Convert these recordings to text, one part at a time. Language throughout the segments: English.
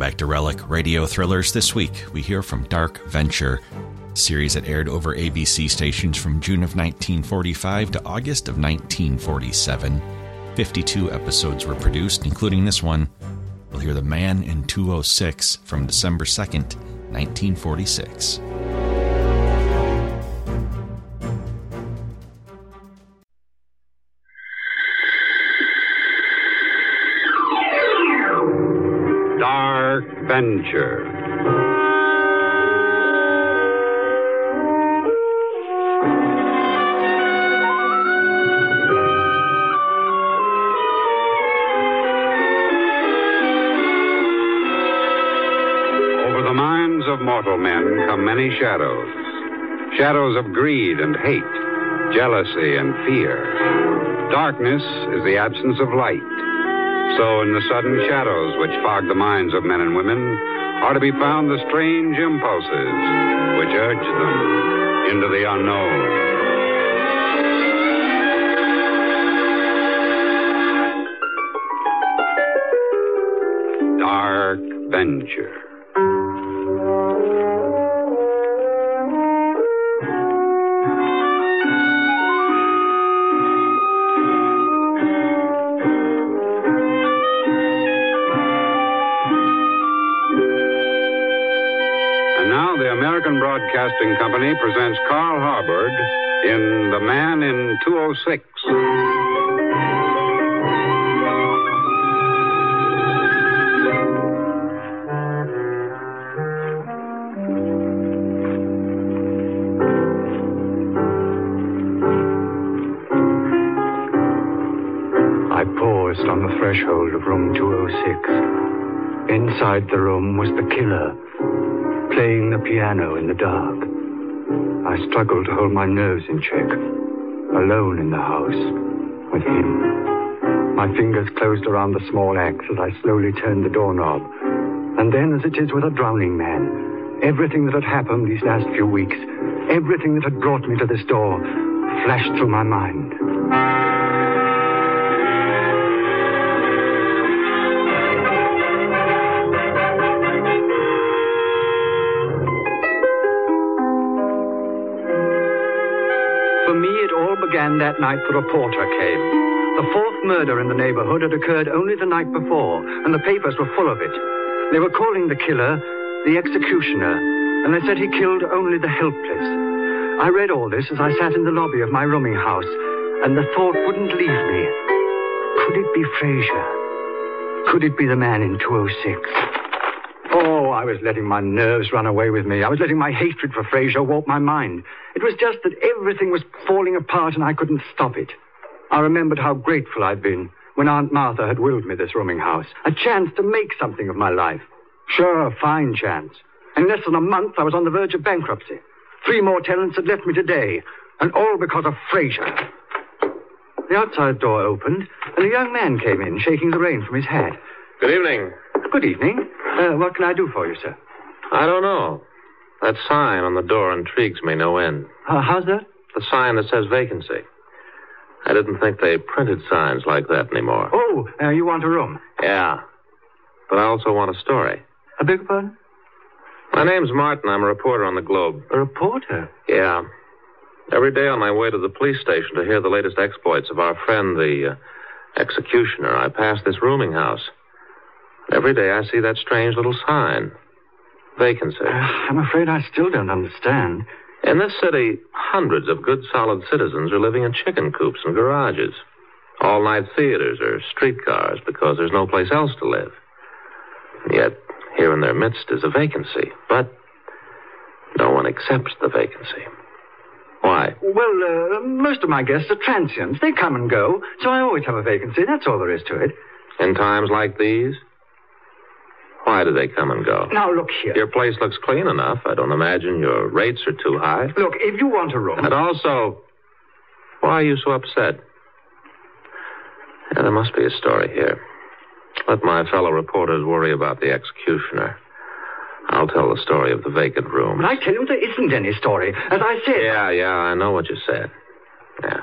back to Relic Radio Thrillers. This week, we hear from Dark Venture, series that aired over ABC stations from June of 1945 to August of 1947. 52 episodes were produced, including this one. We'll hear The Man in 206 from December 2nd, 1946. Dark Venture. Over the minds of mortal men come many shadows shadows of greed and hate, jealousy and fear. Darkness is the absence of light. So, in the sudden shadows which fog the minds of men and women, are to be found the strange impulses which urge them into the unknown. Dark Venture. Broadcasting Company presents Carl Harbord in The Man in 206. I paused on the threshold of room 206. Inside the room was the killer, playing the piano in the dark. I struggled to hold my nerves in check, alone in the house, with him. My fingers closed around the small axe as I slowly turned the doorknob. And then, as it is with a drowning man, everything that had happened these last few weeks, everything that had brought me to this door, flashed through my mind. For me, it all began that night the reporter came. The fourth murder in the neighborhood had occurred only the night before, and the papers were full of it. They were calling the killer the executioner, and they said he killed only the helpless. I read all this as I sat in the lobby of my rooming house, and the thought wouldn't leave me. Could it be Fraser? Could it be the man in 206? Oh, I was letting my nerves run away with me. I was letting my hatred for Fraser warp my mind. It was just that everything was falling apart and I couldn't stop it. I remembered how grateful I'd been when Aunt Martha had willed me this rooming house. A chance to make something of my life. Sure, a fine chance. In less than a month, I was on the verge of bankruptcy. Three more tenants had left me today, and all because of Fraser. The outside door opened, and a young man came in, shaking the rain from his hat. Good evening. Good evening. Uh, what can I do for you, sir? I don't know. That sign on the door intrigues me no end. Uh, how's that? The sign that says vacancy. I didn't think they printed signs like that anymore. Oh, uh, you want a room? Yeah. But I also want a story. A big pardon? My name's Martin. I'm a reporter on the Globe. A reporter? Yeah. Every day on my way to the police station to hear the latest exploits of our friend, the uh, executioner, I pass this rooming house. Every day I see that strange little sign. Vacancy. Uh, I'm afraid I still don't understand. In this city, hundreds of good, solid citizens are living in chicken coops and garages, all night theaters or streetcars because there's no place else to live. Yet, here in their midst is a vacancy, but no one accepts the vacancy. Why? Well, uh, most of my guests are transients. They come and go, so I always have a vacancy. That's all there is to it. In times like these? Why do they come and go? Now, look here. Your place looks clean enough. I don't imagine your rates are too high. Look, if you want a room. And also, why are you so upset? Yeah, there must be a story here. Let my fellow reporters worry about the executioner. I'll tell the story of the vacant room. But I tell you, there isn't any story. As I said. Yeah, yeah, I know what you said. Yeah.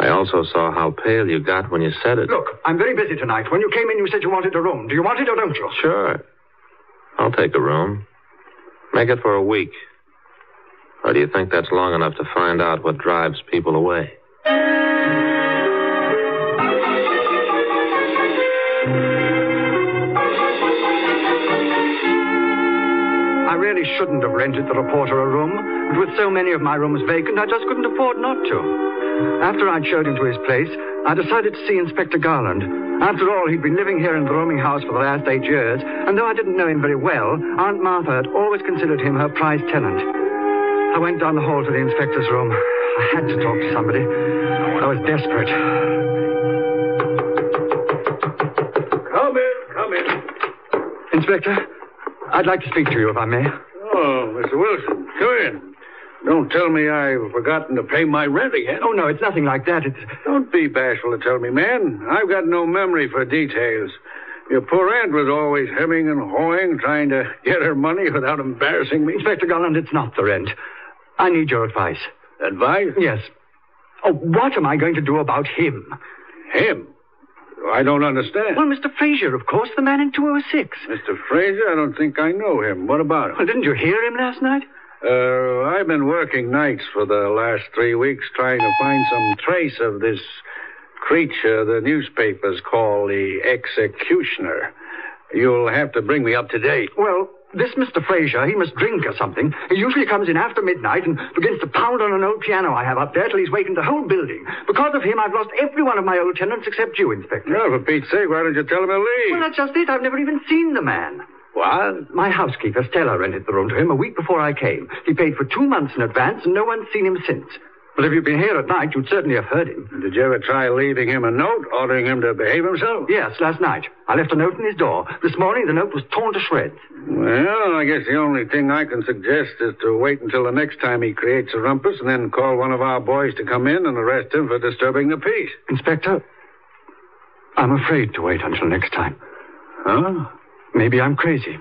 I also saw how pale you got when you said it. Look, I'm very busy tonight. When you came in, you said you wanted a room. Do you want it or don't you? Sure. I'll take a room. Make it for a week. Or do you think that's long enough to find out what drives people away? Really shouldn't have rented the reporter a room, but with so many of my rooms vacant, I just couldn't afford not to. After I'd showed him to his place, I decided to see Inspector Garland. After all, he'd been living here in the rooming house for the last eight years, and though I didn't know him very well, Aunt Martha had always considered him her prized tenant. I went down the hall to the inspector's room. I had to talk to somebody. I was desperate. Come in, come in. Inspector, I'd like to speak to you if I may. Mr. Wilson, come in. Don't tell me I've forgotten to pay my rent again. Oh, no, it's nothing like that. It's. Don't be bashful to tell me, man. I've got no memory for details. Your poor aunt was always hemming and hawing, trying to get her money without embarrassing me. Inspector Garland, it's not the rent. I need your advice. Advice? Yes. Oh, what am I going to do about him? Him? I don't understand. Well, Mr. Fraser, of course, the man in 206. Mr. Fraser, I don't think I know him. What about him? Well, didn't you hear him last night? Uh, I've been working nights for the last three weeks trying to find some trace of this creature the newspapers call the executioner. You'll have to bring me up to date. Well, this Mr. Fraser, he must drink or something. He usually comes in after midnight and begins to pound on an old piano I have up there till he's wakened the whole building. Because of him, I've lost every one of my old tenants except you, Inspector. Well, for Pete's sake, why don't you tell him to leave? Well, that's just it. I've never even seen the man. What? My housekeeper, Stella, rented the room to him a week before I came. He paid for two months in advance, and no one's seen him since. Well, if you'd been here at night, you'd certainly have heard him. Did you ever try leaving him a note, ordering him to behave himself? Yes, last night. I left a note in his door. This morning, the note was torn to shreds. Well, I guess the only thing I can suggest is to wait until the next time he creates a rumpus and then call one of our boys to come in and arrest him for disturbing the peace. Inspector, I'm afraid to wait until next time. Huh? Maybe I'm crazy.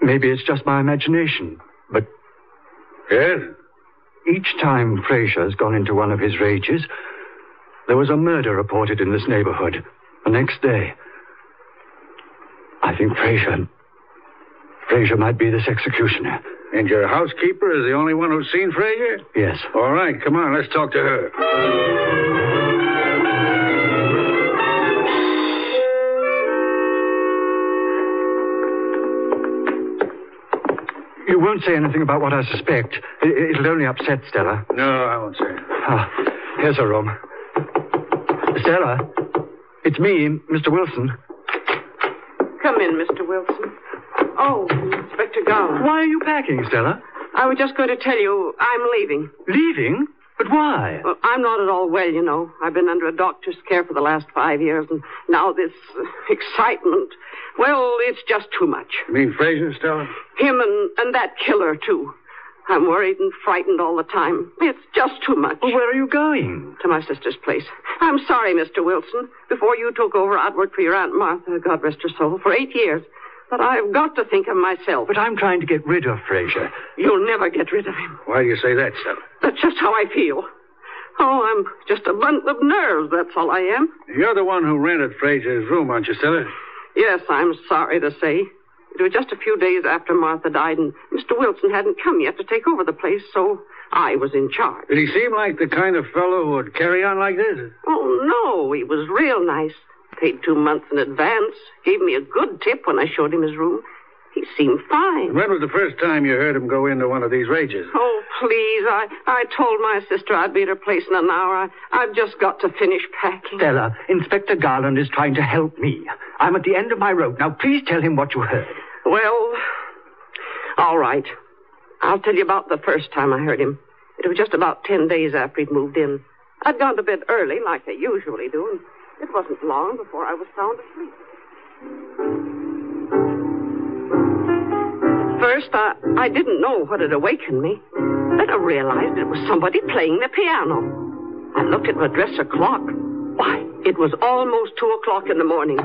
Maybe it's just my imagination. But Yes? Each time Fraser's gone into one of his rages, there was a murder reported in this neighborhood. The next day. I think Fraser. Fraser might be this executioner. And your housekeeper is the only one who's seen Fraser? Yes. All right, come on, let's talk to her. Won't say anything about what I suspect. It- It'll only upset Stella. No, I won't say. Ah, here's her room. Stella, it's me, Mr. Wilson. Come in, Mr. Wilson. Oh, Inspector Garland. Why are you packing, Stella? I was just going to tell you I'm leaving. Leaving? But why? Well, I'm not at all well, you know. I've been under a doctor's care for the last five years, and now this uh, excitement. Well, it's just too much. You mean Fraser, Stella? Him and, and that killer, too. I'm worried and frightened all the time. It's just too much. Well, where are you going? To my sister's place. I'm sorry, Mr. Wilson. Before you took over, I'd worked for your Aunt Martha, God rest her soul, for eight years. But I've got to think of myself. But I'm trying to get rid of Fraser. You'll never get rid of him. Why do you say that, Stella? That's just how I feel. Oh, I'm just a bundle of nerves, that's all I am. You're the one who rented Fraser's room, aren't you, Stella? Yes, I'm sorry to say. It was just a few days after Martha died, and Mr. Wilson hadn't come yet to take over the place, so I was in charge. Did he seem like the kind of fellow who would carry on like this? Oh, no, he was real nice. Paid two months in advance. Gave me a good tip when I showed him his room. He seemed fine. When was the first time you heard him go into one of these rages? Oh, please. I, I told my sister I'd be at her place in an hour. I, I've just got to finish packing. Stella, Inspector Garland is trying to help me. I'm at the end of my rope. Now, please tell him what you heard. Well, all right. I'll tell you about the first time I heard him. It was just about ten days after he'd moved in. I'd gone to bed early, like I usually do, and it wasn't long before I was sound asleep. First, I, I didn't know what had awakened me. Then I realized it was somebody playing the piano. I looked at my dresser clock. Why, it was almost two o'clock in the morning.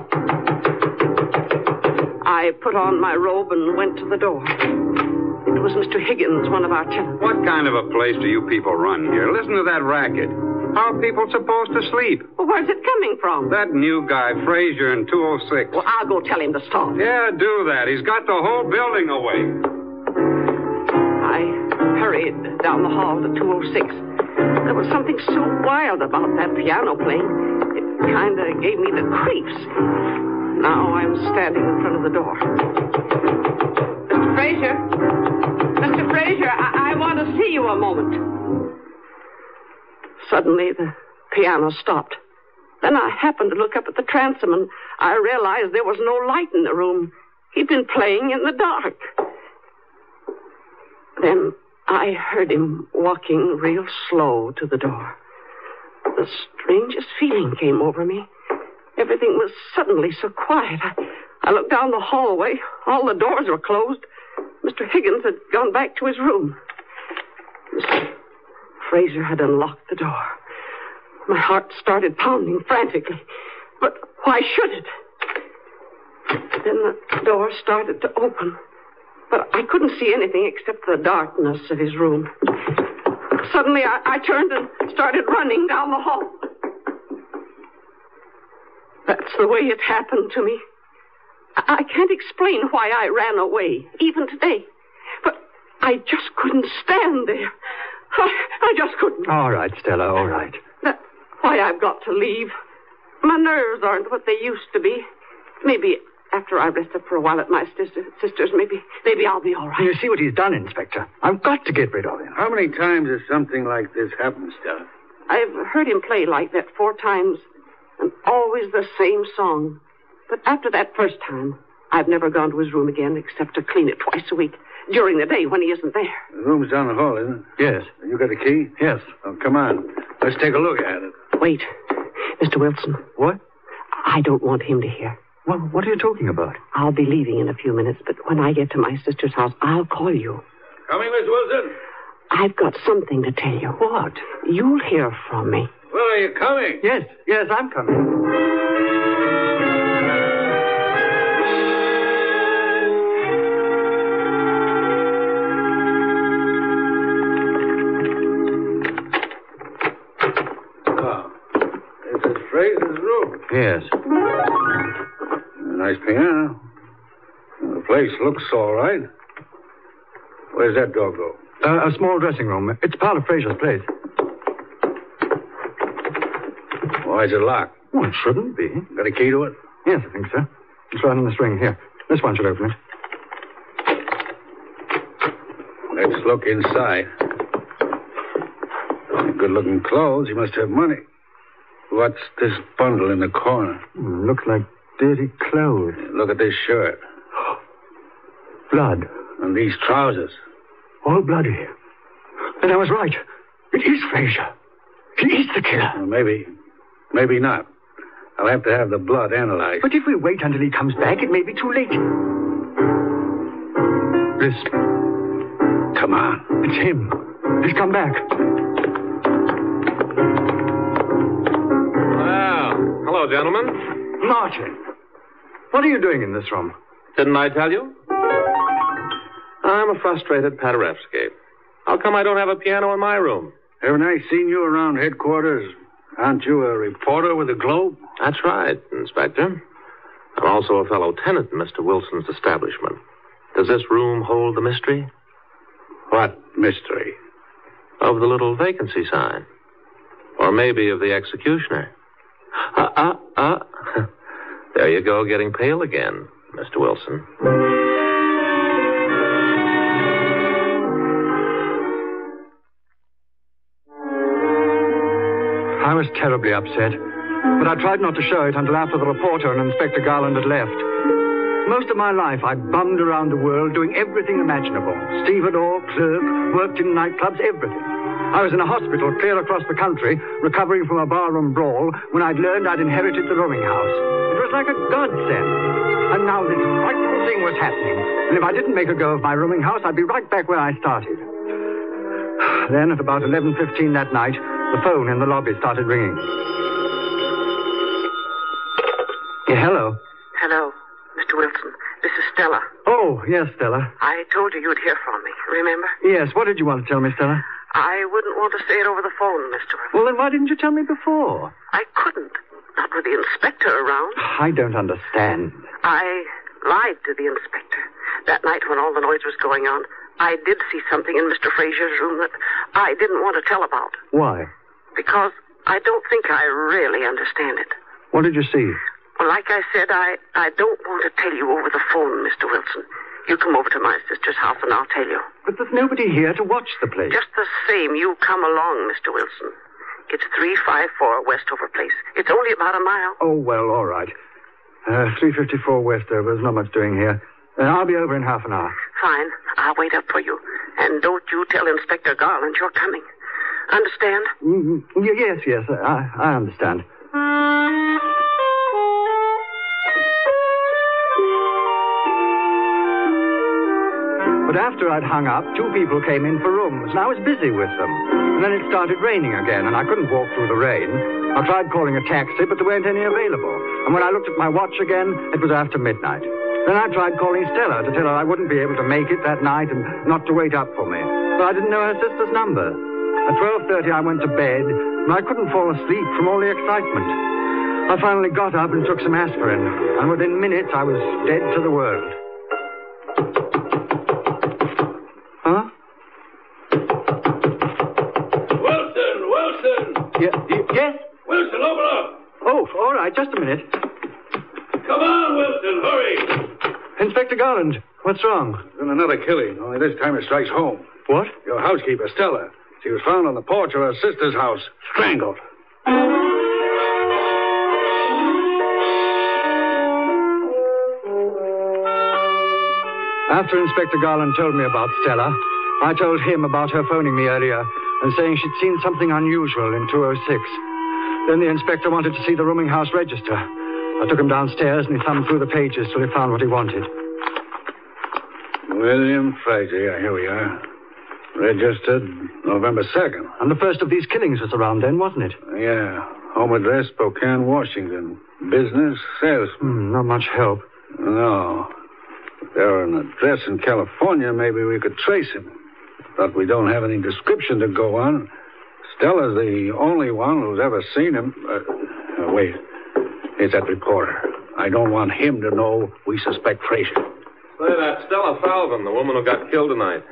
I put on my robe and went to the door. It was Mr. Higgins, one of our tenants. What kind of a place do you people run here? Listen to that racket. How are people supposed to sleep? Well, where's it coming from? That new guy, Fraser, in 206. Well, I'll go tell him to stop. Yeah, do that. He's got the whole building awake. I hurried down the hall to 206. There was something so wild about that piano playing. It kind of gave me the creeps. Now I'm standing in front of the door. Mr. Fraser? Mr. Fraser, I, I want to see you a moment. Suddenly, the piano stopped. Then I happened to look up at the transom and I realized there was no light in the room. He'd been playing in the dark. Then I heard him walking real slow to the door. The strangest feeling came over me. Everything was suddenly so quiet. I, I looked down the hallway. All the doors were closed. Mr. Higgins had gone back to his room. Mr. Fraser had unlocked the door. My heart started pounding frantically. But why should it? Then the door started to open. But I couldn't see anything except the darkness of his room. Suddenly, I, I turned and started running down the hall. That's the way it happened to me. I, I can't explain why I ran away, even today. But I just couldn't stand there. I, I just couldn't. All right, Stella, all right. That's why I've got to leave. My nerves aren't what they used to be. Maybe after I rest up for a while at my sister, sister's, maybe maybe I'll be all right. You see what he's done, Inspector? I've got to get rid of him. How many times has something like this happened, Stella? I've heard him play like that four times, and always the same song. But after that first time, I've never gone to his room again except to clean it twice a week during the day when he isn't there. The room's down the hall, isn't it? Yes. You got a key? Yes. Oh, come on. Let's take a look at it. Wait, Mr. Wilson. What? I don't want him to hear. Well, what are you talking about? I'll be leaving in a few minutes, but when I get to my sister's house, I'll call you. Coming, Miss Wilson? I've got something to tell you. What? You'll hear from me. Well, are you coming? Yes, yes, I'm coming. Yes. A nice piano. The place looks all right. Where's that door go? Uh, a small dressing room. It's part of Fraser's place. Why is it locked? Well, it shouldn't be. Got a key to it? Yes, I think so. It's right on the string. Here. This one should open it. Let's look inside. Good looking clothes. He must have money. What's this bundle in the corner? Hmm, looks like dirty clothes. Look at this shirt. Blood. And these trousers. All bloody. And I was right. It is Fraser. He is the killer. Well, maybe, maybe not. I'll have to have the blood analyzed. But if we wait until he comes back, it may be too late. Listen. Come on. It's him. He's come back. Hello, gentlemen. Martin. What are you doing in this room? Didn't I tell you? I'm a frustrated Paderewski. How come I don't have a piano in my room? Haven't I seen you around headquarters? Aren't you a reporter with the Globe? That's right, Inspector. I'm also a fellow tenant in Mr. Wilson's establishment. Does this room hold the mystery What mystery? of the little vacancy sign? Or maybe of the executioner? Uh, uh, uh. There you go, getting pale again, Mr. Wilson. I was terribly upset, but I tried not to show it until after the reporter and Inspector Garland had left. Most of my life, I bummed around the world doing everything imaginable. Stevedore, clerk, worked in nightclubs, everything. I was in a hospital clear across the country, recovering from a barroom brawl, when I'd learned I'd inherited the rooming house. It was like a godsend. And now this frightful thing was happening. And if I didn't make a go of my rooming house, I'd be right back where I started. Then, at about 11.15 that night, the phone in the lobby started ringing. Yeah, hello. Hello, Mr. Wilson. This is Stella. Oh, yes, Stella. I told you you'd hear from me, remember? Yes, what did you want to tell me, Stella? I wouldn't want to say it over the phone, Mr. Wilson. Well, then why didn't you tell me before? I couldn't. Not with the inspector around. I don't understand. I lied to the inspector. That night when all the noise was going on, I did see something in Mr. Fraser's room that I didn't want to tell about. Why? Because I don't think I really understand it. What did you see? Well, like I said, I, I don't want to tell you over the phone, Mr. Wilson. You come over to my sister's house and I'll tell you. But there's nobody here to watch the place. Just the same, you come along, Mr. Wilson. It's 354 Westover Place. It's only about a mile. Oh, well, all right. Uh, 354 Westover. There's not much doing here. Uh, I'll be over in half an hour. Fine. I'll wait up for you. And don't you tell Inspector Garland you're coming. Understand? Mm, y- yes, yes, I, I understand. But after I'd hung up, two people came in for rooms, and I was busy with them. And then it started raining again, and I couldn't walk through the rain. I tried calling a taxi, but there weren't any available. And when I looked at my watch again, it was after midnight. Then I tried calling Stella to tell her I wouldn't be able to make it that night and not to wait up for me. But I didn't know her sister's number. At 12.30 I went to bed, and I couldn't fall asleep from all the excitement. I finally got up and took some aspirin, and within minutes I was dead to the world. Yeah, y- yes? Wilson, open up! Oh, all right, just a minute. Come on, Wilson, hurry! Inspector Garland, what's wrong? Been another killing, only this time it strikes home. What? Your housekeeper, Stella. She was found on the porch of her sister's house, strangled. After Inspector Garland told me about Stella, I told him about her phoning me earlier and saying she'd seen something unusual in 206. Then the inspector wanted to see the rooming house register. I took him downstairs and he thumbed through the pages till he found what he wanted. William Fraser, here we are. Registered November 2nd. And the first of these killings was around then, wasn't it? Yeah. Home address, Spokane, Washington. Business, salesman. Hmm, not much help. No. If there were an address in California, maybe we could trace him. But we don't have any description to go on. Stella's the only one who's ever seen him. Uh, uh, wait. Here's that reporter. I don't want him to know we suspect Fraser. Say, that Stella Falvin, the woman who got killed tonight.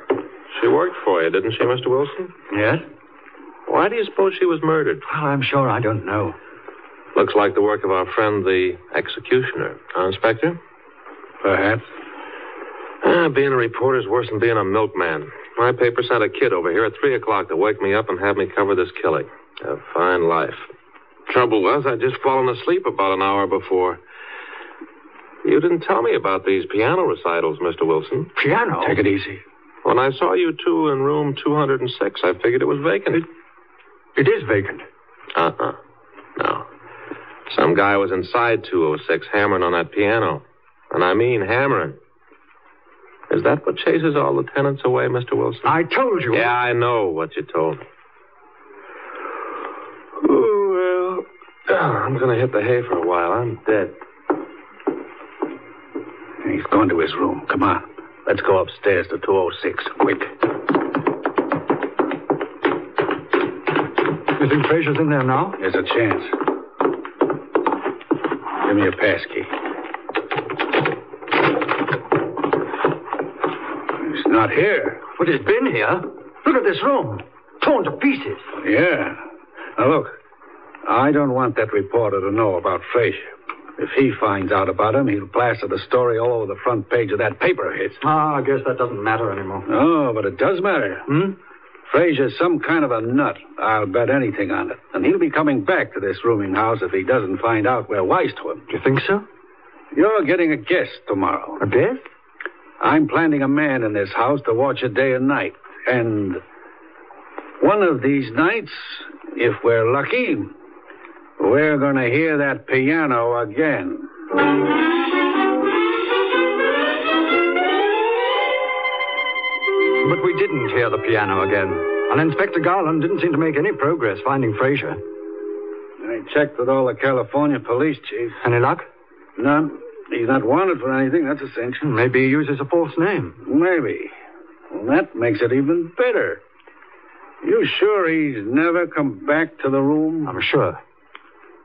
She worked for you, didn't she, Mr. Wilson? Yes? Why do you suppose she was murdered? Well, I'm sure I don't know. Looks like the work of our friend, the executioner. Huh, Inspector? Perhaps. Ah, being a reporter's worse than being a milkman. My paper sent a kid over here at 3 o'clock to wake me up and have me cover this killing. A fine life. Trouble was, I'd just fallen asleep about an hour before. You didn't tell me about these piano recitals, Mr. Wilson. Piano? Take it easy. When I saw you two in room 206, I figured it was vacant. It is vacant. Uh-uh. No. Some guy was inside 206 hammering on that piano. And I mean hammering. Is that what chases all the tenants away, Mr. Wilson? I told you. Yeah, I know what you told me. Oh, well, I'm going to hit the hay for a while. I'm dead. He's gone to his room. Come on. Let's go upstairs to 206. Quick. You think Fraser's in there now? There's a chance. Give me a pass not here. But he's been here. Look at this room. Torn to pieces. Yeah. Now, look. I don't want that reporter to know about Fraser. If he finds out about him, he'll plaster the story all over the front page of that paper of his. Ah, I guess that doesn't matter anymore. Oh, but it does matter. Hmm? Fraser's some kind of a nut. I'll bet anything on it. And he'll be coming back to this rooming house if he doesn't find out we're wise to him. Do you think so? You're getting a guest tomorrow. A guest? I'm planting a man in this house to watch it day and night. And one of these nights, if we're lucky, we're going to hear that piano again. But we didn't hear the piano again. And Inspector Garland didn't seem to make any progress finding Fraser. I checked with all the California police chiefs. Any luck? None. He's not wanted for anything, that's a cinch. Maybe he uses a false name. Maybe. Well, that makes it even better. You sure he's never come back to the room? I'm sure.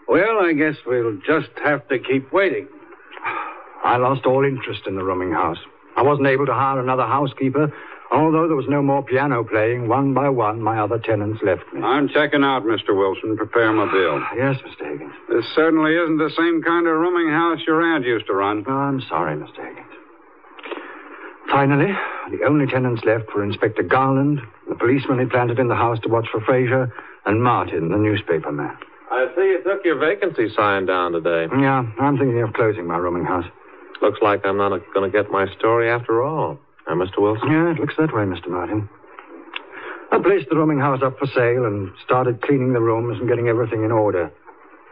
Well, I guess we'll just have to keep waiting. I lost all interest in the rooming house. I wasn't able to hire another housekeeper. Although there was no more piano playing, one by one, my other tenants left me. I'm checking out, Mr. Wilson. Prepare my bill. Ah, yes, Mr. Higgins. This certainly isn't the same kind of rooming house your aunt used to run. Oh, I'm sorry, Mr. Higgins. Finally, the only tenants left were Inspector Garland, the policeman he planted in the house to watch for Fraser, and Martin, the newspaper man. I see you took your vacancy sign down today. Yeah, I'm thinking of closing my rooming house. Looks like I'm not going to get my story after all. Now, Mr. Wilson? Yeah, it looks that way, Mr. Martin. I placed the rooming house up for sale and started cleaning the rooms and getting everything in order.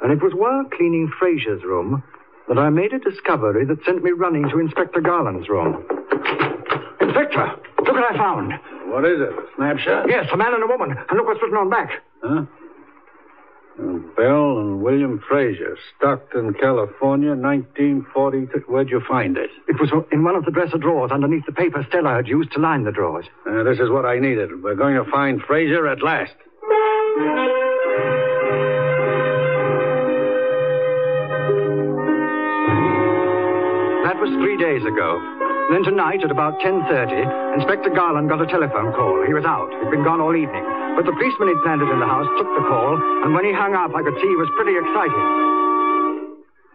And it was while cleaning Fraser's room that I made a discovery that sent me running to Inspector Garland's room. Inspector, look what I found. What is it? A snapshot? Yes, a man and a woman. And look what's written on back. Huh? Uh, Bell and William Fraser, Stockton, California, 1942. Where'd you find it? It was in one of the dresser drawers underneath the paper Stella had used to line the drawers. Uh, this is what I needed. We're going to find Fraser at last. That was three days ago. Then tonight, at about 10.30, Inspector Garland got a telephone call. He was out. He'd been gone all evening. But the policeman he'd planted in the house took the call, and when he hung up, I could see he was pretty excited.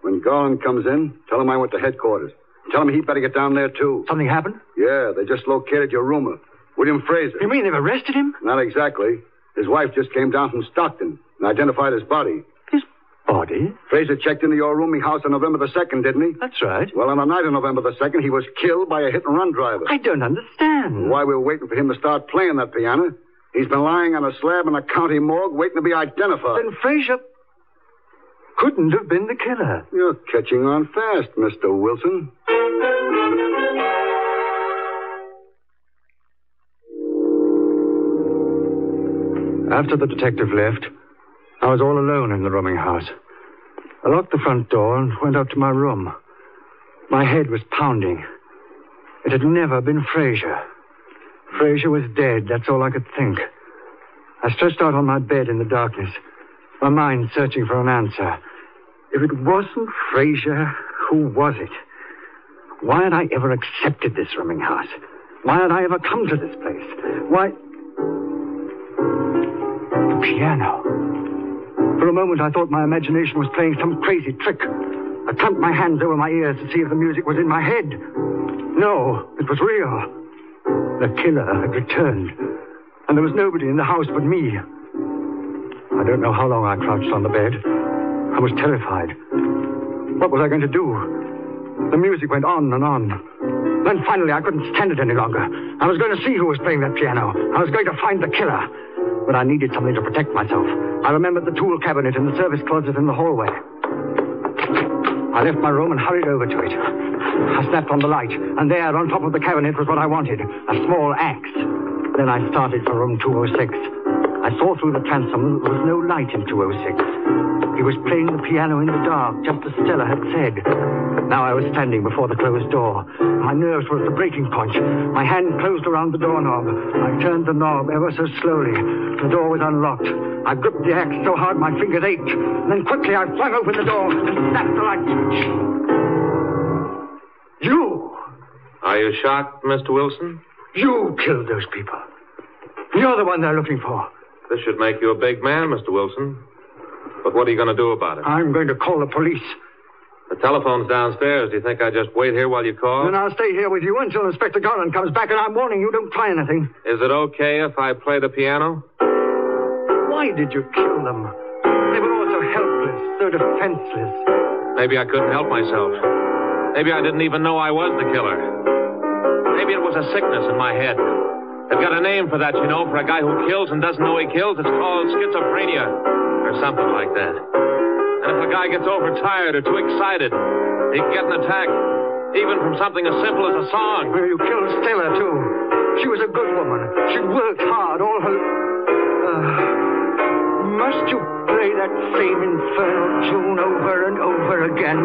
When Garland comes in, tell him I went to headquarters. Tell him he'd better get down there, too. Something happened? Yeah, they just located your roomer, William Fraser. You mean they've arrested him? Not exactly. His wife just came down from Stockton and identified his body. His body? Fraser checked into your rooming house on November the 2nd, didn't he? That's right. Well, on the night of November the 2nd, he was killed by a hit and run driver. I don't understand. Why we're waiting for him to start playing that piano? He's been lying on a slab in a county morgue waiting to be identified. Then Fraser couldn't have been the killer. You're catching on fast, Mr. Wilson. After the detective left, I was all alone in the rooming house. I locked the front door and went up to my room. My head was pounding. It had never been Fraser. Fraser was dead, that's all I could think. I stretched out on my bed in the darkness, my mind searching for an answer. If it wasn't Fraser, who was it? Why had I ever accepted this rooming house? Why had I ever come to this place? Why. The piano. For a moment, I thought my imagination was playing some crazy trick. I clamped my hands over my ears to see if the music was in my head. No, it was real. The killer had returned, and there was nobody in the house but me. I don't know how long I crouched on the bed. I was terrified. What was I going to do? The music went on and on. Then finally, I couldn't stand it any longer. I was going to see who was playing that piano. I was going to find the killer. But I needed something to protect myself. I remembered the tool cabinet in the service closet in the hallway. I left my room and hurried over to it. I snapped on the light, and there, on top of the cabinet, was what I wanted a small axe. Then I started for room 206. I saw through the transom that there was no light in 206. He was playing the piano in the dark, just as Stella had said. Now I was standing before the closed door. My nerves were at the breaking point. My hand closed around the doorknob. I turned the knob ever so slowly. The door was unlocked. I gripped the axe so hard my fingers ached. then quickly I flung open the door and snapped the light switch. Are you shocked, Mr. Wilson? You killed those people. You're the one they're looking for. This should make you a big man, Mr. Wilson. But what are you going to do about it? I'm going to call the police. The telephone's downstairs. Do you think I just wait here while you call? Then I'll stay here with you until Inspector Garland comes back, and I'm warning you, don't try anything. Is it okay if I play the piano? Why did you kill them? They were all so helpless, so defenseless. Maybe I couldn't help myself. Maybe I didn't even know I was the killer. Maybe it was a sickness in my head. They've got a name for that, you know, for a guy who kills and doesn't know he kills. It's called schizophrenia, or something like that. And if a guy gets overtired or too excited, he can get an attack, even from something as simple as a song. Well, you killed Stella, too. She was a good woman. She'd worked hard all her. Uh, must you play that same infernal tune over and over again?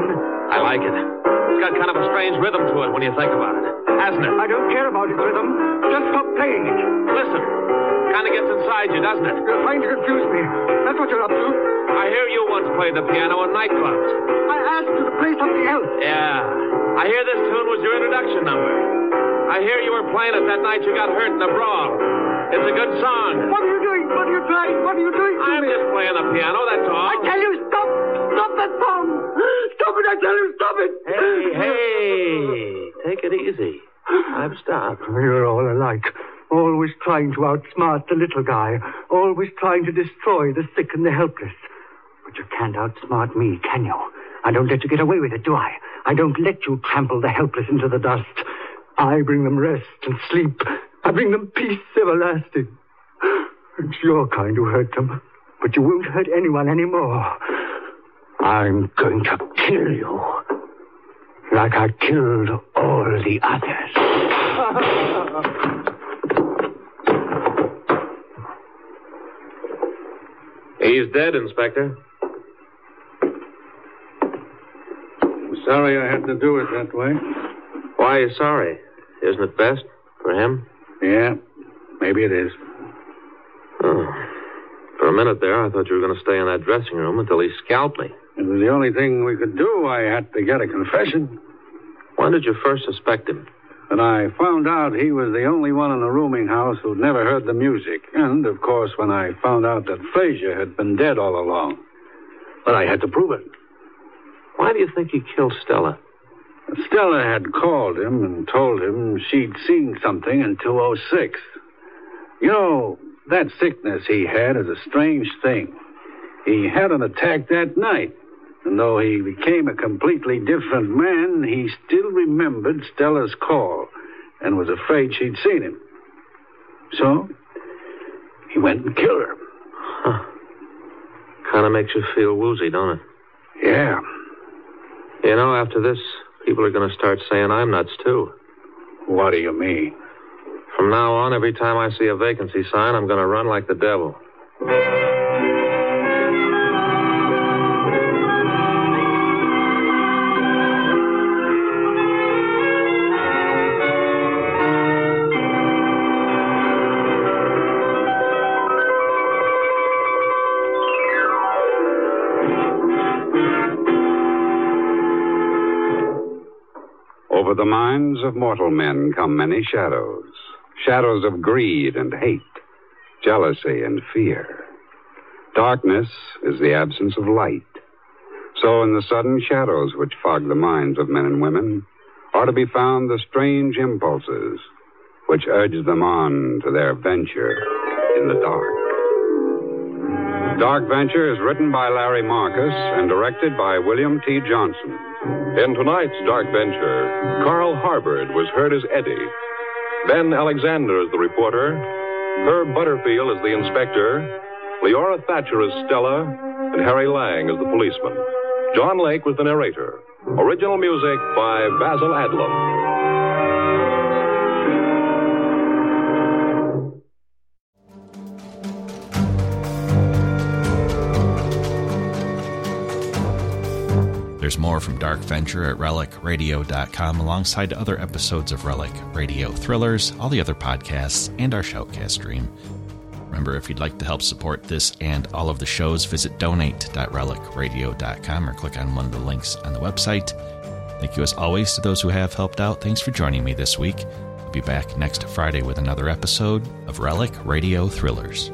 I like it. It's got kind of a strange rhythm to it when you think about it, hasn't it? I don't care about its rhythm. Just stop playing it. Listen. Kind of gets inside you, doesn't it? You're trying to confuse me. That's what you're up to. I hear you once played the piano in nightclubs. I asked you to play something else. Yeah. I hear this tune was your introduction number. I hear you were playing it that night you got hurt in the brawl. It's a good song. What are you doing? What are you trying? What are you doing to I'm me? just playing the piano, that's all. I tell you, stop! Stop that song! Stop it, I tell you, stop it! Hey, hey. Take it easy. I've stopped. You're all alike. Always trying to outsmart the little guy. Always trying to destroy the sick and the helpless. But you can't outsmart me, can you? I don't let you get away with it, do I? I don't let you trample the helpless into the dust. I bring them rest and sleep. I bring them peace everlasting. It's your kind who hurt them. But you won't hurt anyone anymore. I'm going to kill you. Like I killed all the others. He's dead, Inspector. I'm sorry I had to do it that way. Why are you sorry? Isn't it best for him? Yeah, maybe it is. Oh. For a minute there, I thought you were going to stay in that dressing room until he scalped me. It was the only thing we could do. I had to get a confession. When did you first suspect him? And I found out he was the only one in the rooming house who'd never heard the music. And, of course, when I found out that Fraser had been dead all along. But I had to prove it. Why do you think he killed Stella? Stella had called him and told him she'd seen something in 206. You know, that sickness he had is a strange thing. He had an attack that night. And though he became a completely different man, he still remembered Stella's call and was afraid she'd seen him. So, he went and killed her. Huh. Kind of makes you feel woozy, don't it? Yeah. You know, after this, people are going to start saying I'm nuts, too. What do you mean? From now on, every time I see a vacancy sign, I'm going to run like the devil. Over the minds of mortal men come many shadows shadows of greed and hate, jealousy and fear. Darkness is the absence of light. So, in the sudden shadows which fog the minds of men and women, are to be found the strange impulses which urge them on to their venture in the dark. Dark Venture is written by Larry Marcus and directed by William T. Johnson. In tonight's Dark Venture, Carl Harbord was heard as Eddie. Ben Alexander is the reporter. Herb Butterfield is the inspector. Leora Thatcher is Stella. And Harry Lang is the policeman. John Lake was the narrator. Original music by Basil Adlam. More from Dark Venture at relicradio.com alongside other episodes of Relic Radio Thrillers, all the other podcasts, and our shoutcast stream. Remember, if you'd like to help support this and all of the shows, visit donate.relicradio.com or click on one of the links on the website. Thank you as always to those who have helped out. Thanks for joining me this week. I'll be back next Friday with another episode of Relic Radio Thrillers.